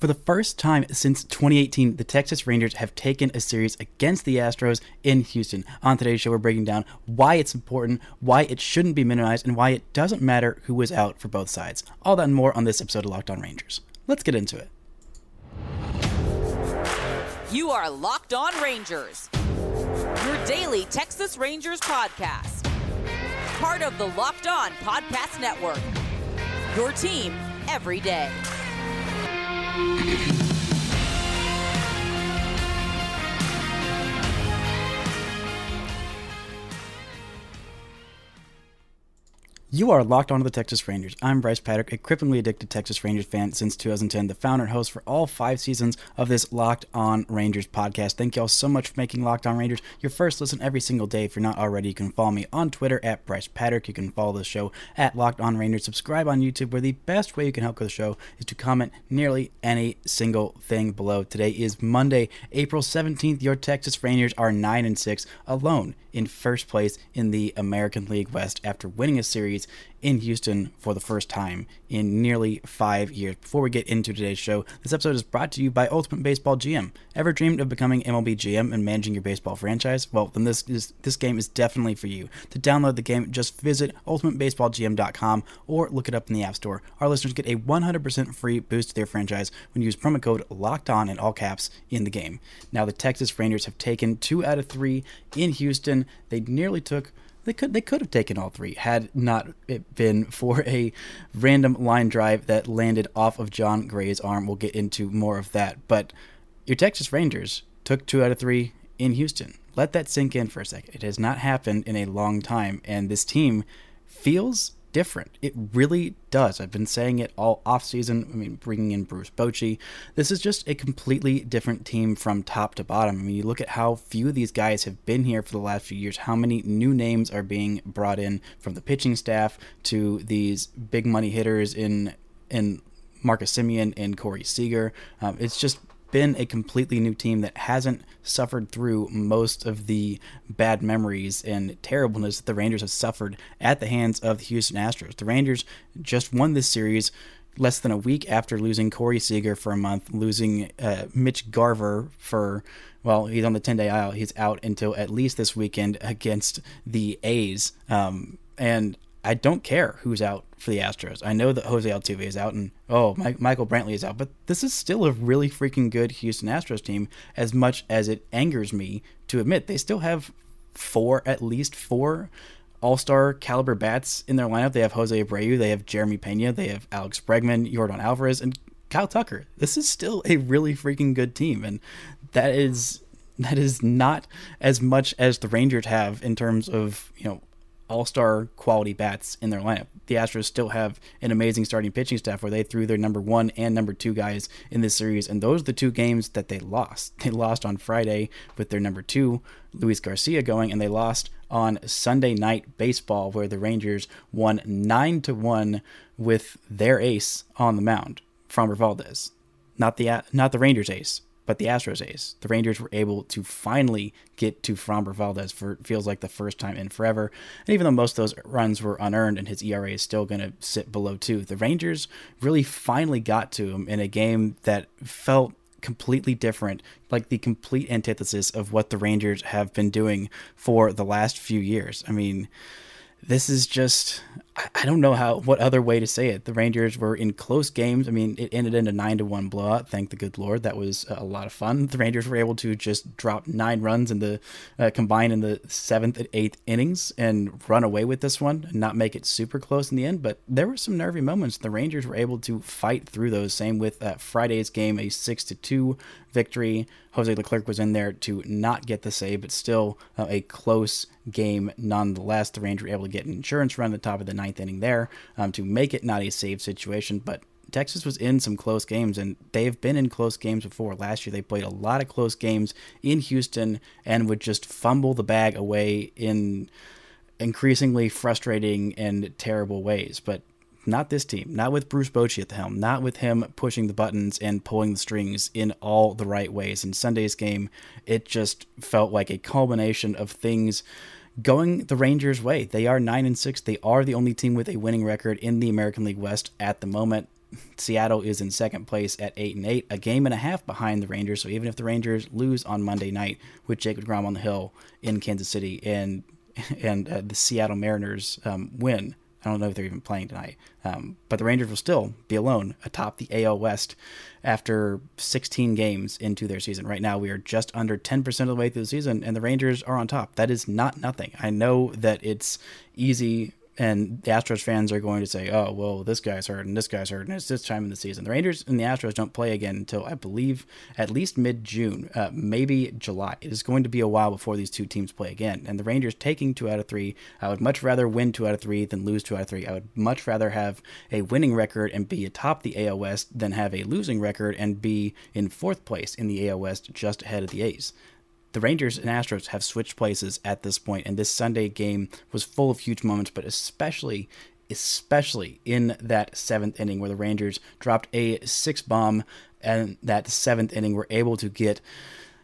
For the first time since 2018, the Texas Rangers have taken a series against the Astros in Houston. On today's show, we're breaking down why it's important, why it shouldn't be minimized, and why it doesn't matter who is out for both sides. All that and more on this episode of Locked On Rangers. Let's get into it. You are Locked On Rangers, your daily Texas Rangers podcast. Part of the Locked On Podcast Network. Your team every day. you You are locked onto the Texas Rangers. I'm Brice Paterik, a cripplingly addicted Texas Rangers fan since 2010, the founder and host for all five seasons of this Locked On Rangers podcast. Thank you all so much for making Locked On Rangers your first listen every single day. If you're not already, you can follow me on Twitter at Brice Paterik. You can follow the show at Locked On Rangers. Subscribe on YouTube, where the best way you can help with the show is to comment nearly any single thing below. Today is Monday, April 17th. Your Texas Rangers are 9 and 6 alone in first place in the American League West after winning a series in Houston for the first time in nearly five years. Before we get into today's show, this episode is brought to you by Ultimate Baseball GM. Ever dreamed of becoming MLB GM and managing your baseball franchise? Well, then this is this game is definitely for you. To download the game, just visit ultimatebaseballgm.com or look it up in the App Store. Our listeners get a 100% free boost to their franchise when you use promo code Locked On in all caps in the game. Now, the Texas Rangers have taken two out of three in Houston. They nearly took they could they could have taken all three had not it been for a random line drive that landed off of Jon Gray's arm. We'll get into more of that. But your Texas Rangers took two out of three in Houston. Let that sink in for a second. It has not happened in a long time, and this team feels different. It really does. I've been saying it all off season. I mean, bringing in Bruce Bochy. This is just a completely different team from top to bottom. I mean, you look at how few of these guys have been here for the last few years, how many new names are being brought in from the pitching staff to these big money hitters in in Marcus Semien and Corey Seager. Um, it's just been a completely new team that hasn't suffered through most of the bad memories and terribleness that the Rangers have suffered at the hands of the Houston Astros. The Rangers just won this series less than a week after losing Corey Seager for a month, losing uh, Mitch Garver for, well, he's on the 10 day aisle. He's out until at least this weekend against the A's. Um, and I don't care who's out for the Astros. I know that Jose Altuve is out and oh, Michael Brantley is out, but this is still a really freaking good Houston Astros team. As much as it angers me to admit, they still have four, at least four all star caliber bats in their lineup. They have Jose Abreu, they have Jeremy Pena, they have Alex Bregman, Yordan Alvarez, and Kyle Tucker. This is still a really freaking good team, and that is that is not as much as the Rangers have in terms of you know all star quality bats in their lineup. The Astros still have an amazing starting pitching staff where they threw their number one and number two guys in this series, and those are the two games that they lost. They lost on Friday with their number two, Luis Garcia, going, and they lost on Sunday night baseball where the Rangers won nine to one with their ace on the mound, Framber Valdez. Not the not the Rangers ace, but the Astros ace. The Rangers were able to finally get to Framber Valdez for feels like the first time in forever. And even though most of those runs were unearned and his ERA is still going to sit below two, the Rangers really finally got to him in a game that felt completely different, like the complete antithesis of what the Rangers have been doing for the last few years. I mean, this is just I don't know how what other way to say it. The Rangers were in close games. I mean, it ended in a nine to one blowout. Thank the good Lord, that was a lot of fun. The Rangers were able to just drop nine runs in the uh, combined in the seventh and eighth innings and run away with this one and not make it super close in the end. But there were some nervy moments. The Rangers were able to fight through those. Same with uh, Friday's game, a six to two victory. Jose Leclerc was in there to not get the save, but still uh, a close game nonetheless. The Rangers were able to get an insurance run at the top of the ninth inning there um, to make it not a save situation. But Texas was in some close games, and they've been in close games before. Last year, they played a lot of close games in Houston and would just fumble the bag away in increasingly frustrating and terrible ways. But not this team, not with Bruce Bochy at the helm, not with him pushing the buttons and pulling the strings in all the right ways. In Sunday's game, it just felt like a culmination of things going the Rangers' way. They are nine and six. They are the only team with a winning record in the American League West at the moment. Seattle is in second place at eight and eight, a game and a half behind the Rangers. So even if the Rangers lose on Monday night with Jacob Degrom on the hill in Kansas City and and uh, the Seattle Mariners um, win, I don't know if they're even playing tonight. Um, but the Rangers will still be alone atop the AL West after 16 games into their season. Right now, we are just under 10% of the way through the season, and the Rangers are on top. That is not nothing. I know that it's easy and the Astros fans are going to say, "Oh, well, this guy's hurt and this guy's hurt, and it's this time in the season." The Rangers and the Astros don't play again until I believe at least mid-June, uh, maybe July. It is going to be a while before these two teams play again. And the Rangers taking two out of three, I would much rather win two out of three than lose two out of three. I would much rather have a winning record and be atop the AL West than have a losing record and be in fourth place in the AL West, just ahead of the A's the Rangers and Astros have switched places at this point, and this Sunday game was full of huge moments, but especially especially in that seventh inning where the Rangers dropped a six bomb and that seventh inning were able to get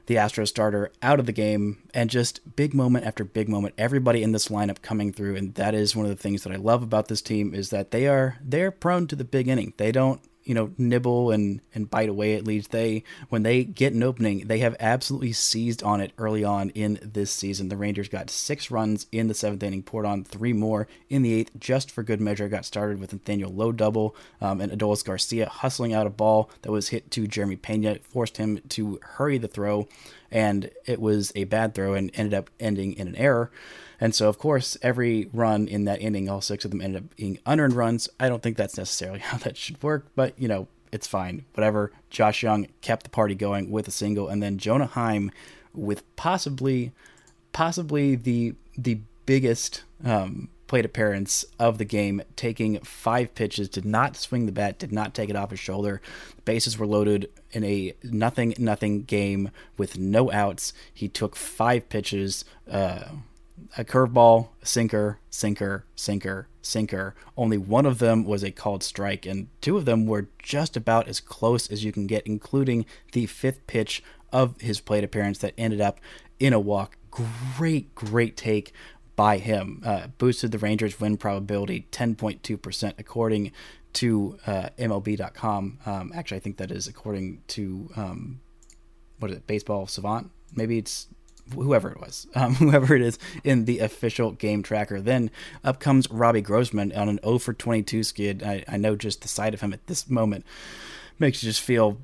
the Astros starter out of the game and just big moment after big moment everybody in this lineup coming through and that is one of the things that I love about this team is that they are they're prone to the big inning. They don't you know nibble and and bite away at least they when they get an opening they have absolutely seized on it early on in this season. The rangers got six runs in the seventh inning poured on three more in the eighth just for good measure. Got started with nathaniel lowe double um, and adolis garcia hustling out a ball that was hit to jeremy pena forced him to hurry the throw and it was a bad throw and ended up ending in an error and so, of course, every run in that inning, all six of them ended up being unearned runs. I don't think that's necessarily how that should work, but you know, it's fine. Whatever. Josh Jung kept the party going with a single, and then Jonah Heim with possibly, possibly the the biggest um, plate appearance of the game, taking five pitches, did not swing the bat, did not take it off his shoulder. Bases were loaded in a nothing nothing game with no outs. He took five pitches. Uh, a curveball, sinker, sinker, sinker, sinker. Only one of them was a called strike, and two of them were just about as close as you can get, including the fifth pitch of his plate appearance that ended up in a walk. Great, great take by him. Uh, boosted the Rangers' win probability 10.2%, according to uh, MLB.com. Um, actually, I think that is according to um, what is it, Baseball Savant? Maybe it's whoever it was, um, whoever it is in the official game tracker. Then up comes Robbie Grossman on an 0 for 22 skid. I, I know just the sight of him at this moment makes you just feel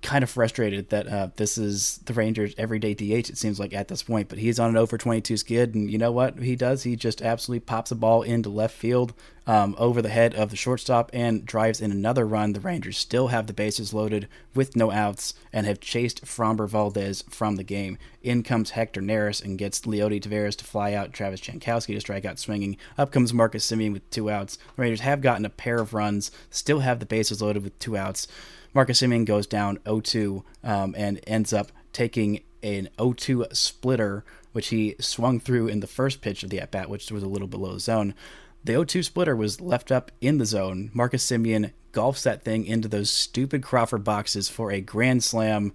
kind of frustrated that uh, this is the Rangers' everyday DH. It seems like at this point, but he's on an over 22 skid, and you know what he does? He just absolutely pops a ball into left field um, over the head of the shortstop and drives in another run. The Rangers still have the bases loaded with no outs and have chased Framber Valdez from the game. In comes Hector Neris and gets Leody Taveras to fly out, Travis Jankowski to strike out swinging. Up comes Marcus Semien with two outs. The Rangers have gotten a pair of runs, still have the bases loaded with two outs. Marcus Semien goes down 0-2 um, and ends up taking an 0-2 splitter, which he swung through in the first pitch of the at bat, which was a little below the zone. The 0-2 splitter was left up in the zone. Marcus Semien golfs that thing into those stupid Crawford boxes for a grand slam.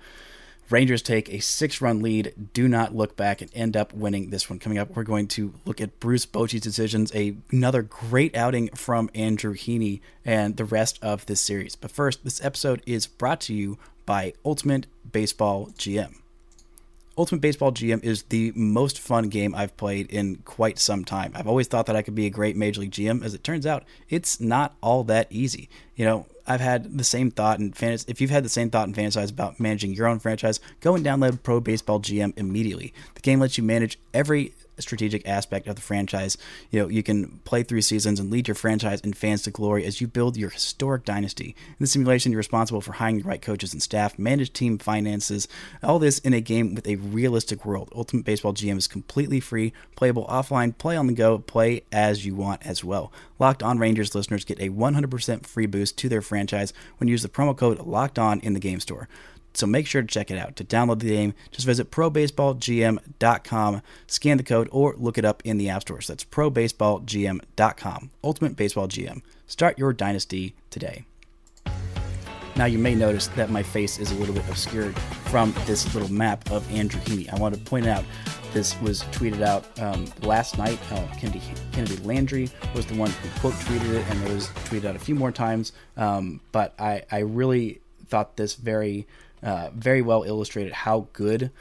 Rangers take a six run lead, do not look back, and end up winning this one. Coming up, we're going to look at Bruce Bochy's decisions, a, another great outing from Andrew Heaney, and the rest of this series. But first, this episode is brought to you by Ultimate Baseball GM. Ultimate Baseball GM is the most fun game I've played in quite some time. I've always thought that I could be a great Major League GM. As it turns out, it's not all that easy. You know, I've had the same thought in fantasy. If you've had the same thought in fantasize about managing your own franchise, go and download Pro Baseball GM immediately. The game lets you manage every strategic aspect of the franchise. You know, you can play through seasons and lead your franchise and fans to glory as you build your historic dynasty. In the simulation, you're responsible for hiring the right coaches and staff, manage team finances, all this in a game with a realistic world. Ultimate Baseball GM is completely free, playable offline, play on the go, play as you want as well. Locked On Rangers listeners get a 100% free boost to their franchise when you use the promo code Locked On in the game store. So make sure to check it out. To download the game, just visit probaseballgm.com, scan the code, or look it up in the app stores. That's probaseballgm.com. Ultimate Baseball GM. Start your dynasty today. Now, you may notice that my face is a little bit obscured from this little map of Andrew Heaney. I want to point out this was tweeted out um, last night. Uh, Kennedi, Kennedi Landry was the one who quote tweeted it, and it was tweeted out a few more times. Um, but I, I really thought this very, uh, very well illustrated how good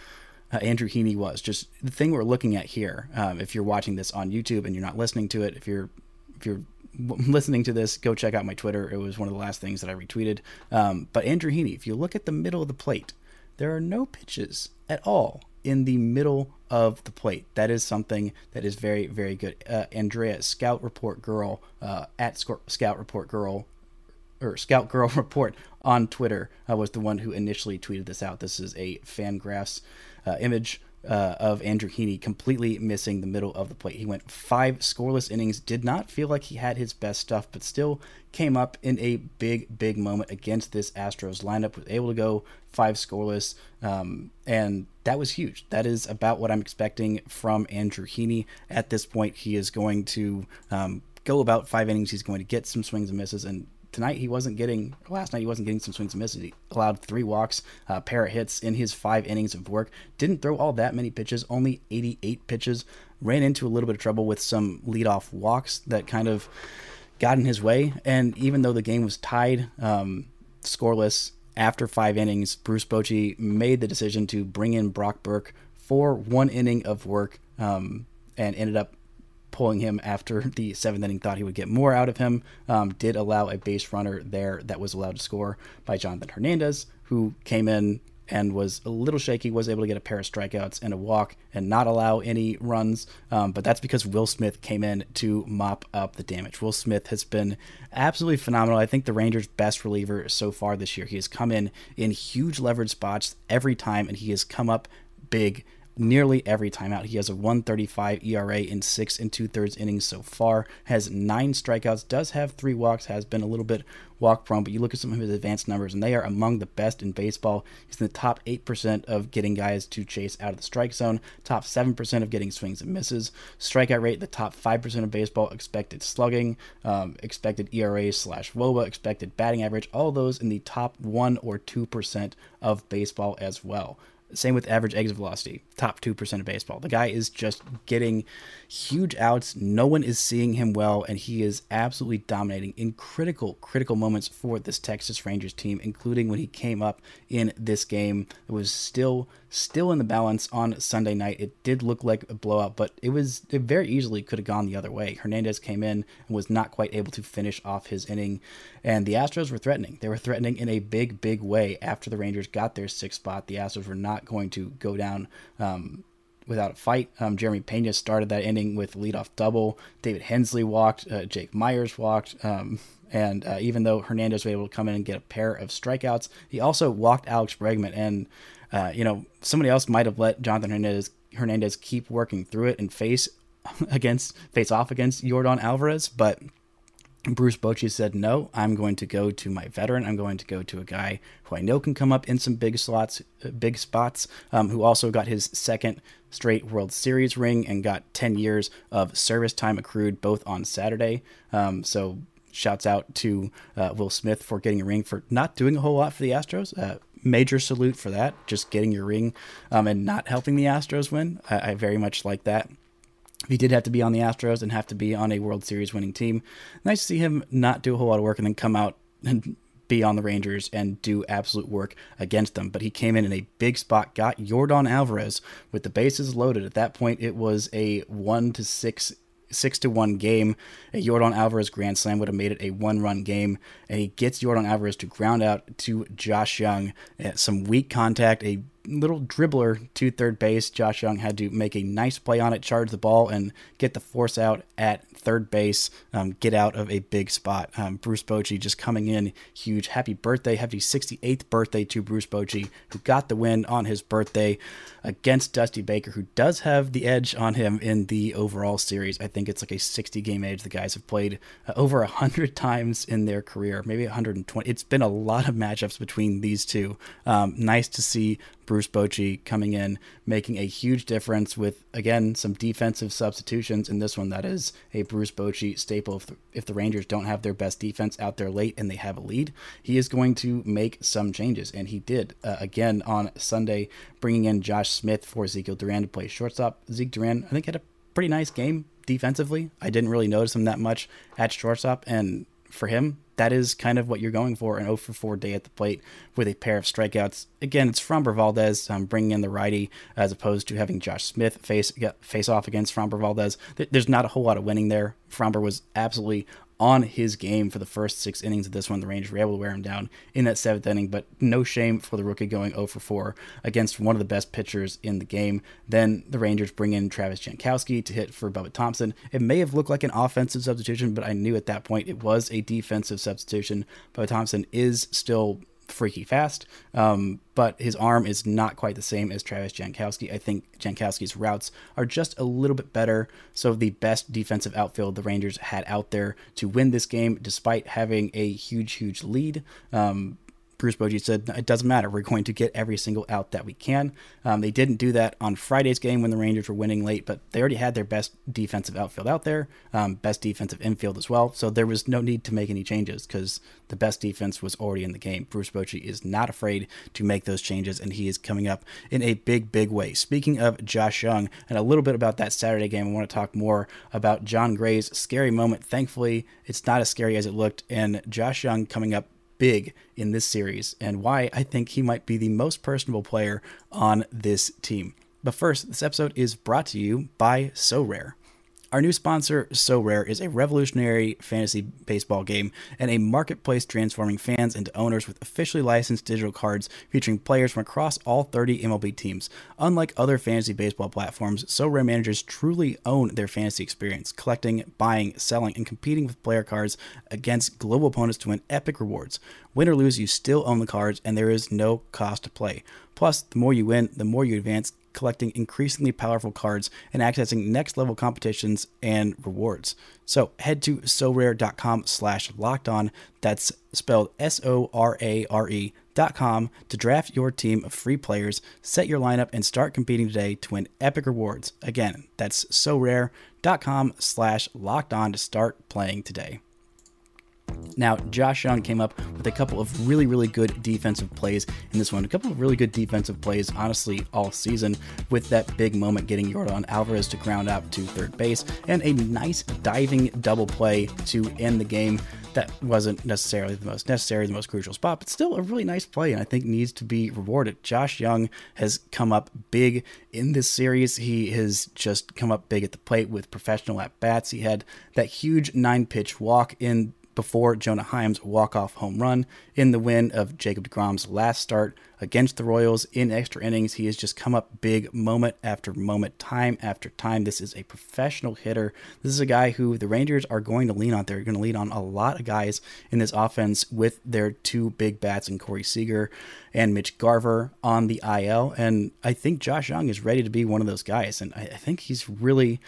uh, Andrew Heaney was. Just the thing we're looking at here. Um, if you're watching this on YouTube and you're not listening to it, if you're if you're listening to this, go check out my Twitter. It was one of the last things that I retweeted. Um, but Andrew Heaney, if you look at the middle of the plate, there are no pitches at all in the middle of the plate. That is something that is very, very good. Uh, Andrea, Scout Report Girl, uh, at Scout Report Girl, or Scout Girl Report on Twitter, uh, was the one who initially tweeted this out. This is a Fangraphs uh, image uh, of Andrew Heaney completely missing the middle of the plate. He went five scoreless innings, did not feel like he had his best stuff, but still came up in a big, big moment against this Astros lineup, was able to go five scoreless, um, and that was huge. That is about what I'm expecting from Andrew Heaney. At this point, he is going to um, go about five innings. He's going to get some swings and misses, and tonight he wasn't getting last night he wasn't getting some swings and misses. He allowed three walks a pair of hits in his five innings of work. Didn't throw all that many pitches only 88 pitches. Ran into a little bit of trouble with some leadoff walks that kind of got in his way. And even though the game was tied um, scoreless after five innings bruce bochy made the decision to bring in brock burke for one inning of work um, and ended up pulling him after the seventh inning. Thought he would get more out of him. Um, did allow a base runner there that was allowed to score by Jonathan Hernandez, who came in and was a little shaky, was able to get a pair of strikeouts and a walk and not allow any runs. Um, but that's because Will Smith came in to mop up the damage. Will Smith has been absolutely phenomenal. I think the Rangers' best reliever so far this year. He has come in in huge leverage spots every time, and he has come up big nearly every time out. He has a 135 ERA in six and two thirds innings so far, has nine strikeouts, does have three walks, has been a little bit walk prone, but you look at some of his advanced numbers and they are among the best in baseball. He's in the top 8% of getting guys to chase out of the strike zone, top 7% of getting swings and misses, strikeout rate, the top 5% of baseball, expected slugging, um, expected ERA slash WOBA, expected batting average, all those in the top 1 or 2% of baseball as well. Same with average exit velocity, top 2% of baseball. The guy is just getting huge outs. No one is seeing him well, and he is absolutely dominating in critical, critical moments for this Texas Rangers team, including when he came up in this game. It was still still in the balance on Sunday night. It did look like a blowout, but it was it very easily could have gone the other way. Hernandez came in and was not quite able to finish off his inning, and the Astros were threatening. They were threatening in a big, big way after the Rangers got their sixth spot. The Astros were not going to go down. Um, without a fight. Um, Jeremy Pena started that inning with leadoff double. David Hensley walked. Uh, Jake Meyers walked. Um, and uh, even though Hernandez was able to come in and get a pair of strikeouts, he also walked Alex Bregman. And uh, you know, somebody else might have let Jonathan Hernandez Hernandez keep working through it and face against face off against Yordan Alvarez, but Bruce Bochy said, "No, I'm going to go to my veteran. I'm going to go to a guy who I know can come up in some big slots, uh, big spots. Um, who also got his second straight World Series ring and got 10 years of service time accrued both on Saturday. Um, so shouts out to uh, Will Smith for getting a ring for not doing a whole lot for the Astros. Uh, major salute for that, just getting your ring um, and not helping the Astros win. I, I very much like that. He did have to be on the Astros and have to be on a World Series winning team. Nice to see him not do a whole lot of work and then come out and be on the Rangers and do absolute work against them. But he came in in a big spot, got Yordan Alvarez with the bases loaded. At that point, it was a one to six six to one game. A Yordan Alvarez grand slam would have made it a one run game, and he gets Yordan Alvarez to ground out to Josh Jung. Uh, some weak contact, a little dribbler to third base. Josh Jung had to make a nice play on it, charge the ball, and get the force out at third base, um, get out of a big spot. Um, Bruce Bochy just coming in huge. Happy birthday, happy 68th birthday to Bruce Bochy, who got the win on his birthday against Dusty Baker, who does have the edge on him in the overall series. I think it's like a 60 game age. The guys have played uh, over 100 times in their career, maybe 120. It's been a lot of matchups between these two. Um, nice to see Bruce Bochy coming in, making a huge difference with, again, some defensive substitutions in this one. That is a Bruce Bochy staple. If the, if the Rangers don't have their best defense out there late and they have a lead, he is going to make some changes. And he did, uh, again, on Sunday, bringing in Josh Smith for Ezekiel Duran to play shortstop. Zeke Duran, I think, had a pretty nice game defensively. I didn't really notice him that much at shortstop. And for him, that is kind of what you're going for an 0 for 4 day at the plate with a pair of strikeouts. Again, it's Framber Valdez um, bringing in the righty as opposed to having Josh Smith face face off against Framber Valdez. There's not a whole lot of winning there. Framber was absolutely on his game for the first six innings of this one. The Rangers were able to wear him down in that seventh inning, but no shame for the rookie going 0 for 4 against one of the best pitchers in the game. Then the Rangers bring in Travis Jankowski to hit for Bubba Thompson. It may have looked like an offensive substitution, but I knew at that point it was a defensive substitution. Bubba Thompson is still freaky fast, um, but his arm is not quite the same as Travis Jankowski. I think Jankowski's routes are just a little bit better. So the best defensive outfield the Rangers had out there to win this game, despite having a huge, huge lead. Um, Bruce Bochy said it doesn't matter. We're going to get every single out that we can. Um, they didn't do that on Friday's game when the Rangers were winning late, but they already had their best defensive outfield out there, um, best defensive infield as well. So there was no need to make any changes because the best defense was already in the game. Bruce Bochy is not afraid to make those changes, and he is coming up in a big, big way. Speaking of Josh Jung, and a little bit about that Saturday game, I want to talk more about Jon Gray's scary moment. Thankfully, it's not as scary as it looked, and Josh Jung coming up big in this series and why I think he might be the most personable player on this team. But first, this episode is brought to you by Sorare. Our new sponsor, Sorare, is a revolutionary fantasy baseball game and a marketplace transforming fans into owners with officially licensed digital cards featuring players from across all 30 MLB teams. Unlike other fantasy baseball platforms, Sorare managers truly own their fantasy experience, collecting, buying, selling, and competing with player cards against global opponents to win epic rewards. Win or lose, you still own the cards, and there is no cost to play. Plus, the more you win, the more you advance, collecting increasingly powerful cards and accessing next level competitions and rewards. So head to sorare.com slash locked on. That's spelled S-O-R-A-R-E dot com to draft your team of free players, set your lineup, and start competing today to win epic rewards. Again, that's sorare.com slash locked on to start playing today. Now, Josh Jung came up with a couple of really, really good defensive plays in this one. A couple of really good defensive plays, honestly, all season, with that big moment getting Yordan Alvarez to ground out to third base, and a nice diving double play to end the game. That wasn't necessarily the most necessary, the most crucial spot, but still a really nice play, and I think needs to be rewarded. Josh Jung has come up big in this series. He has just come up big at the plate with professional at bats. He had that huge nine pitch walk in before Jonah Heim's walk-off home run in the win of Jacob DeGrom's last start against the Royals in extra innings. He has just come up big moment after moment, time after time. This is a professional hitter. This is a guy who the Rangers are going to lean on. They're going to lean on a lot of guys in this offense with their two big bats and Corey Seager and Mitch Garver on the IL. And I think Josh Jung is ready to be one of those guys. And I, I think he's really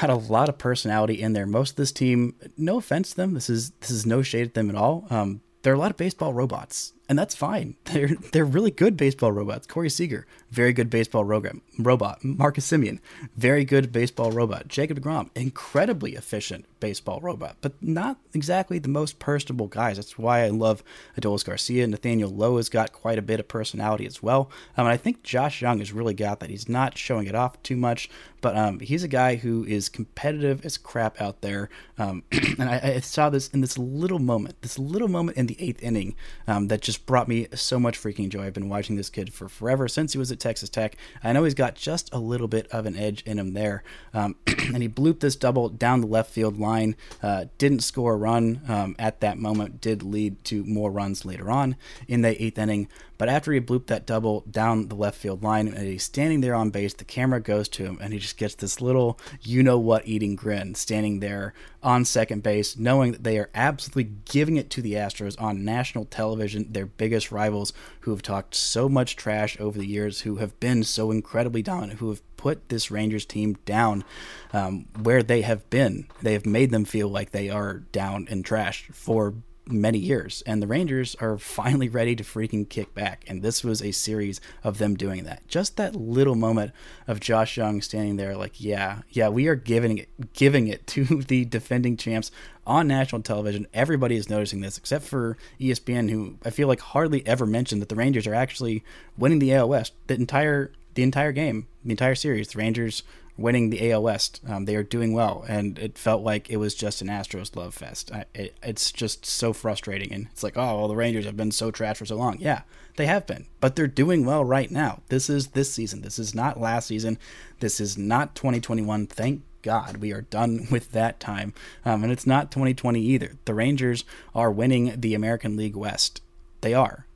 got a lot of personality in there. Most of this team, no offense to them, this is this is no shade at them at all. Um, there are a lot of baseball robots, and that's fine. They're they're really good baseball robots. Corey Seager, very good baseball robot. Marcus Semien, very good baseball robot. Jacob DeGrom, incredibly efficient baseball robot, but not exactly the most personable guys. That's why I love Adolis Garcia. Nathaniel Lowe has got quite a bit of personality as well. Um, and I think Josh Jung has really got that. He's not showing it off too much, but um, he's a guy who is competitive as crap out there. Um, and I, I, saw this in this little moment, this little moment in the eighth inning um, that just brought me so much freaking joy. I've been watching this kid for forever since he was at Texas Tech. I know he's got just a little bit of an edge in him there. Um, and he blooped this double down the left field line, uh, didn't score a run um, at that moment, did lead to more runs later on in the eighth inning. But after he blooped that double down the left field line and he's standing there on base, the camera goes to him and he just gets this little you know what eating grin standing there on second base, knowing that they are absolutely giving it to the Astros on national television, their biggest rivals who have talked so much trash over the years, who have been so incredibly dominant, who have put this Rangers team down um, where they have been. They have made them feel like they are down and trash for many years. And the Rangers are finally ready to freaking kick back. And this was a series of them doing that. Just that little moment of Josh Jung standing there, like, yeah, yeah, we are giving it, giving it to the defending champs on national television. Everybody is noticing this, except for ESPN, who I feel like hardly ever mentioned that the Rangers are actually winning the AL West. The entire the entire game, the entire series, the Rangers winning the AL West. Um, they are doing well, and it felt like it was just an Astros love fest. I, it, it's just so frustrating, and it's like, oh, well, the Rangers have been so trash for so long. Yeah, they have been, but they're doing well right now. This is this season. This is not last season. This is not 2021. Thank God, we are done with that time. Um, and it's not 2020 either. The Rangers are winning the American League West. They are.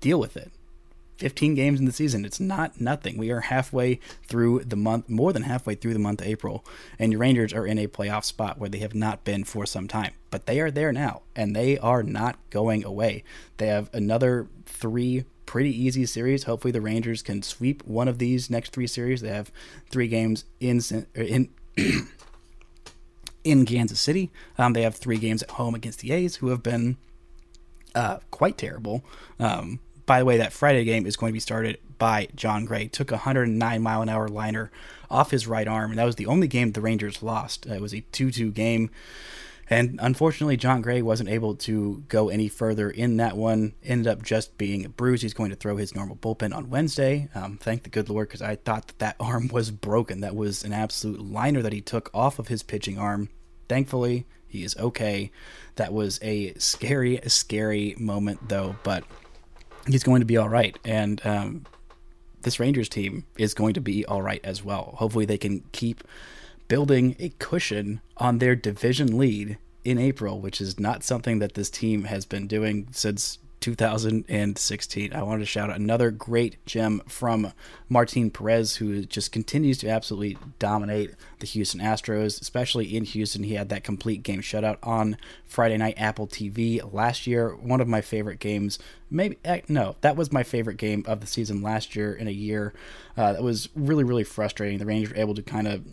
Deal with it. 15 games in the season. It's not nothing. We are halfway through the month, more than halfway through the month of April, and your Rangers are in a playoff spot where they have not been for some time. But they are there now, and they are not going away. They have another three pretty easy series. Hopefully, the Rangers can sweep one of these next three series. They have three games in in. in Kansas City, um, they have three games at home against the A's, who have been uh, quite terrible. Um, by the way, that Friday game is going to be started by Jon Gray. Took a 109 mile an hour liner off his right arm, and that was the only game the Rangers lost. It was a 2 2 game. And unfortunately, Jon Gray wasn't able to go any further in that one. Ended up just being a bruise. He's going to throw his normal bullpen on Wednesday. Um, thank the good Lord, because I thought that that arm was broken. That was an absolute liner that he took off of his pitching arm. Thankfully, he is okay. That was a scary, scary moment, though. But he's going to be all right. And um, this Rangers team is going to be all right as well. Hopefully, they can keep building a cushion on their division lead in April, which is not something that this team has been doing since 2016. I wanted to shout out another great gem from Martin Perez, who just continues to absolutely dominate the Houston Astros, especially in Houston. He had that complete game shutout on Friday night Apple TV last year. One of my favorite games. Maybe eh, no, that was my favorite game of the season last year in a year. Uh, that was really really frustrating. The Rangers were able to kind of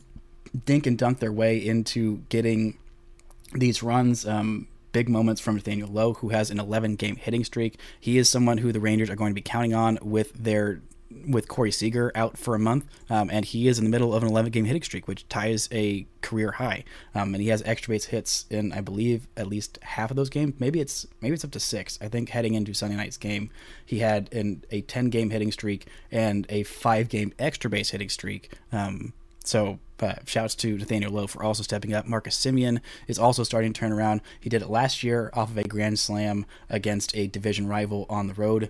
dink and dunk their way into getting these runs. Um, big moments from Nathaniel Lowe, who has an 11 game hitting streak. He is someone who the Rangers are going to be counting on with their with Corey Seager out for a month, um, and he is in the middle of an 11 game hitting streak, which ties a career high. Um, and he has extra base hits in, I believe, at least half of those games. Maybe it's maybe it's up to six. I think heading into Sunday night's game, he had an, a 10 game hitting streak and a five game extra base hitting streak. Um, so uh, shouts to Nathaniel Lowe for also stepping up. Marcus Semien is also starting to turn around. He did it last year off of a grand slam against a division rival on the road.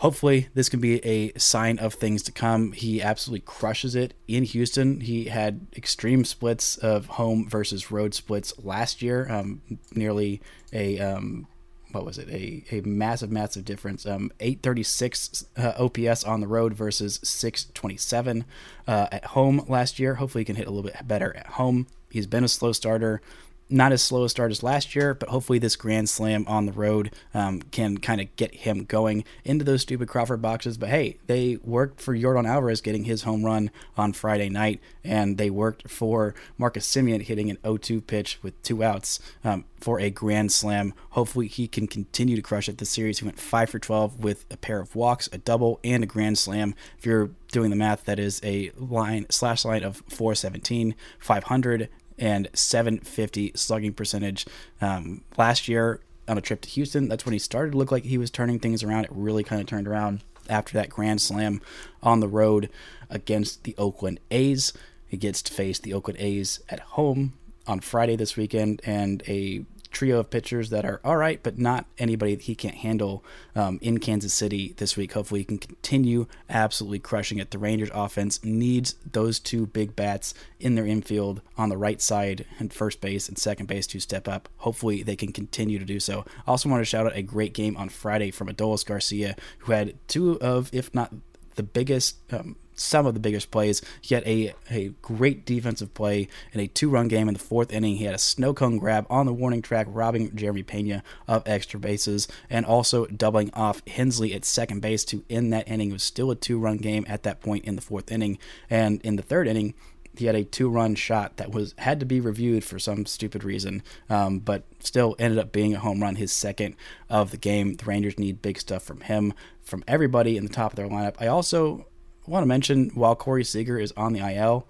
Hopefully, this can be a sign of things to come. He absolutely crushes it in Houston. He had extreme splits of home versus road splits last year, um, nearly a um, what was it? A, a massive massive difference. Um 836 uh, ops on the road versus 627 uh, at home last year. Hopefully he can hit a little bit better at home. He's been a slow starter not as slow a start as last year, but hopefully this Grand Slam on the road um, can kind of get him going into those stupid Crawford boxes. But hey, they worked for Yordan Alvarez getting his home run on Friday night, and they worked for Marcus Semien hitting an 0-2 pitch with two outs um, for a Grand Slam. Hopefully he can continue to crush it this series. He went 5 for 12 with a pair of walks, a double, and a Grand Slam. If you're doing the math, that is a line slash line of 417, 500 and 750 slugging percentage. Um, last year on a trip to Houston, that's when he started to look like he was turning things around. It really kind of turned around after that grand slam on the road against the Oakland A's. He gets to face the Oakland A's at home on Friday this weekend, and a trio of pitchers that are all right, but not anybody that he can't handle um, in Kansas City this week. Hopefully, he can continue absolutely crushing it. The Rangers offense needs those two big bats in their infield on the right side and first base and second base to step up. Hopefully, they can continue to do so. I also want to shout out a great game on Friday from Adolis Garcia, who had two of, if not the biggest um, some of the biggest plays. He had a, a great defensive play in a two run game in the fourth inning. He had a snow cone grab on the warning track, robbing Jeremy Pena of extra bases, and also doubling off Hensley at second base to end that inning. It was still a two run game at that point in the fourth inning. And in the third inning, He had a two-run shot that was had to be reviewed for some stupid reason, um, but still ended up being a home run, his second of the game. The Rangers need big stuff from him, from everybody in the top of their lineup. I also want to mention while Corey Seager is on the IL,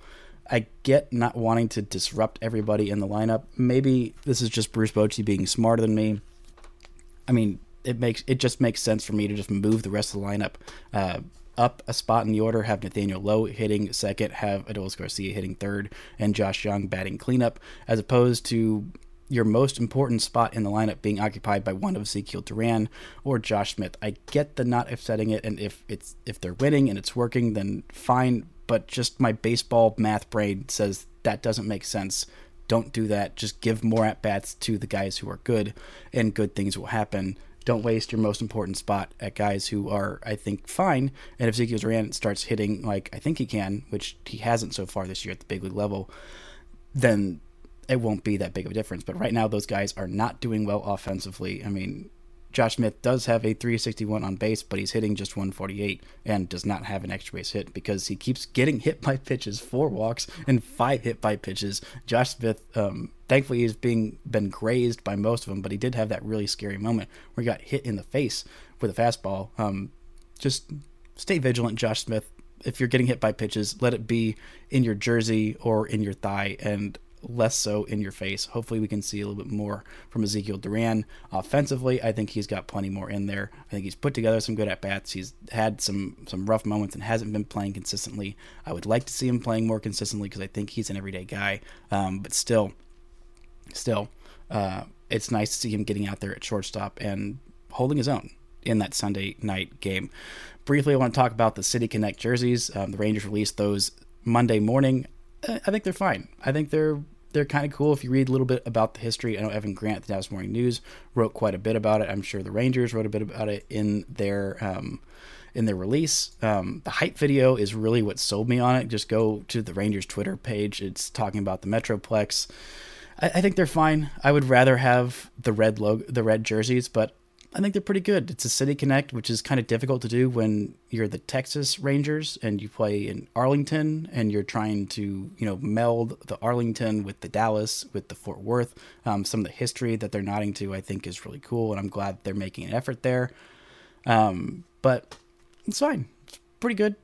I get not wanting to disrupt everybody in the lineup. Maybe this is just Bruce Bochy being smarter than me. I mean, it makes it just makes sense for me to just move the rest of the lineup uh, up a spot in the order. Have Nathaniel Lowe hitting second, have Adolis Garcia hitting third, and Josh Jung batting cleanup, as opposed to your most important spot in the lineup being occupied by one of Ezekiel Duran or Josh Smith. I get the not upsetting it, and if it's if they're winning and it's working, then fine. But just my baseball math brain says that doesn't make sense. Don't do that. Just give more at bats to the guys who are good, and good things will happen. Don't waste your most important spot at guys who are, I think, fine. And if Ezekiel Duran starts hitting like I think he can, which he hasn't so far this year at the big league level, then it won't be that big of a difference. But right now, those guys are not doing well offensively. I mean, Josh Smith does have a 361 on base, but he's hitting just 148 and does not have an extra base hit because he keeps getting hit by pitches, four walks and five hit by pitches. Josh Smith, um, thankfully, he's being been grazed by most of them, but he did have that really scary moment where he got hit in the face with a fastball. Um, just stay vigilant, Josh Smith. If you're getting hit by pitches, let it be in your jersey or in your thigh, and less so in your face. Hopefully, we can see a little bit more from Ezekiel Duran offensively. I think he's got plenty more in there. I think he's put together some good at bats. He's had some some rough moments and hasn't been playing consistently. I would like to see him playing more consistently because I think he's an everyday guy. Um, but still, still, uh, it's nice to see him getting out there at shortstop and holding his own in that Sunday night game. Briefly, I want to talk about the City Connect jerseys. Um, the Rangers released those Monday morning. I think they're fine. I think they're they're kind of cool if you read a little bit about the history. I know Evan Grant, the Dallas Morning News, wrote quite a bit about it. I'm sure the Rangers wrote a bit about it in their um, in their release. Um, the hype video is really what sold me on it. Just go to the Rangers Twitter page. It's talking about the Metroplex. I, I think they're fine. I would rather have the red logo, the red jerseys, but I think they're pretty good. It's a City Connect, which is kind of difficult to do when you're the Texas Rangers and you play in Arlington and you're trying to, you know, meld the Arlington with the Dallas, with the Fort Worth. Um, some of the history that they're nodding to, I think, is really cool, and I'm glad they're making an effort there. Um, but it's fine. It's pretty good,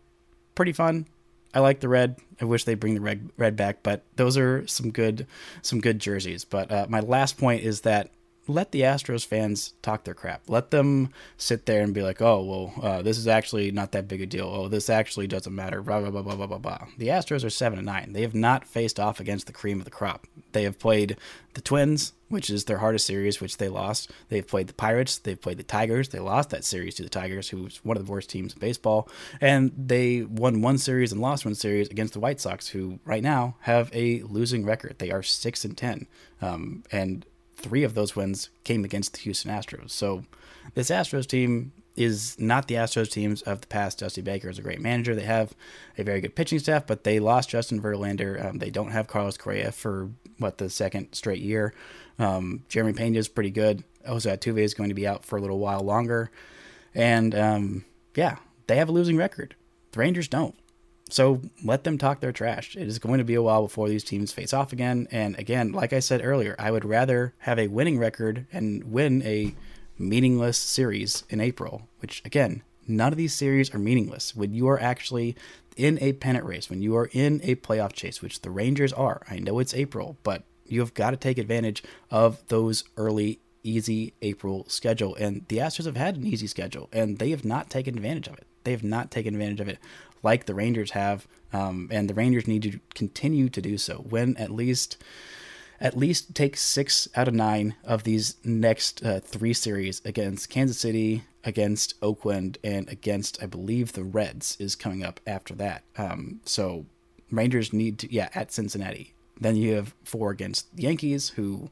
pretty fun. I like the red. I wish they bring the red red back, but those are some good some good jerseys. But uh, my last point is that let the Astros fans talk their crap. Let them sit there and be like, "Oh, well, uh, this is actually not that big a deal. Oh, this actually doesn't matter." Blah blah blah blah blah blah blah. The Astros are seven and nine. They have not faced off against the cream of the crop. They have played the Twins, which is their hardest series, which they lost. They've played the Pirates. They've played the Tigers. They lost that series to the Tigers, who's one of the worst teams in baseball. And they won one series and lost one series against the White Sox, who right now have a losing record. They are six and ten. Um, and three of those wins came against the Houston Astros. So this Astros team is not the Astros teams of the past. Dusty Baker is a great manager. They have a very good pitching staff, but they lost Justin Verlander. Um, they don't have Carlos Correa for what the second straight year. Um, Jeremy Pena is pretty good. Jose Altuve is going to be out for a little while longer, and um, yeah, they have a losing record. The Rangers don't. So let them talk their trash. It is going to be a while before these teams face off again. And again, like I said earlier, I would rather have a winning record and win a meaningless series in April, which again, none of these series are meaningless. When you are actually in a pennant race, when you are in a playoff chase, which the Rangers are, I know it's April, but you have got to take advantage of those early easy April schedule. And the Astros have had an easy schedule, and they have not taken advantage of it. They have not taken advantage of it like the Rangers have, um, and the Rangers need to continue to do so. Win at least at least take six out of nine of these next uh, three series against Kansas City, against Oakland, and against I believe the Reds is coming up after that. Um, so Rangers need to yeah at Cincinnati. Then you have four against the Yankees, who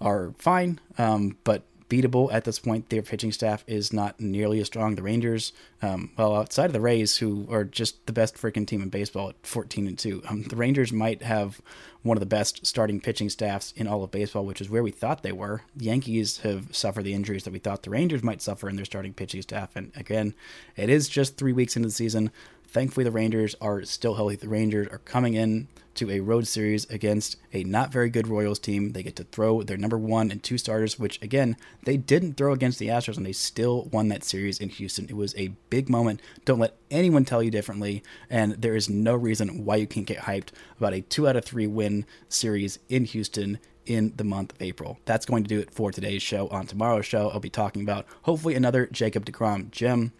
are fine, um, but beatable at this point. Their pitching staff is not nearly as strong. The Rangers, um, well, outside of the Rays, who are just the best freaking team in baseball at 14 and 2, um, the Rangers might have one of the best starting pitching staffs in all of baseball, which is where we thought they were. The Yankees have suffered the injuries that we thought the Rangers might suffer in their starting pitching staff. And again, it is just three weeks into the season. Thankfully, the Rangers are still healthy. The Rangers are coming in to a road series against a not very good Royals team. They get to throw their number one and two starters, which again, they didn't throw against the Astros and they still won that series in Houston. It was a big moment. Don't let anyone tell you differently. And there is no reason why you can't get hyped about a two out of three win series in Houston in the month of April. That's going to do it for today's show. On tomorrow's show, I'll be talking about hopefully another Jacob DeGrom gem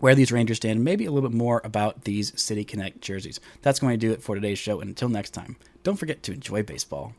where these Rangers stand, and maybe a little bit more about these City Connect jerseys. That's going to do it for today's show. And until next time, don't forget to enjoy baseball.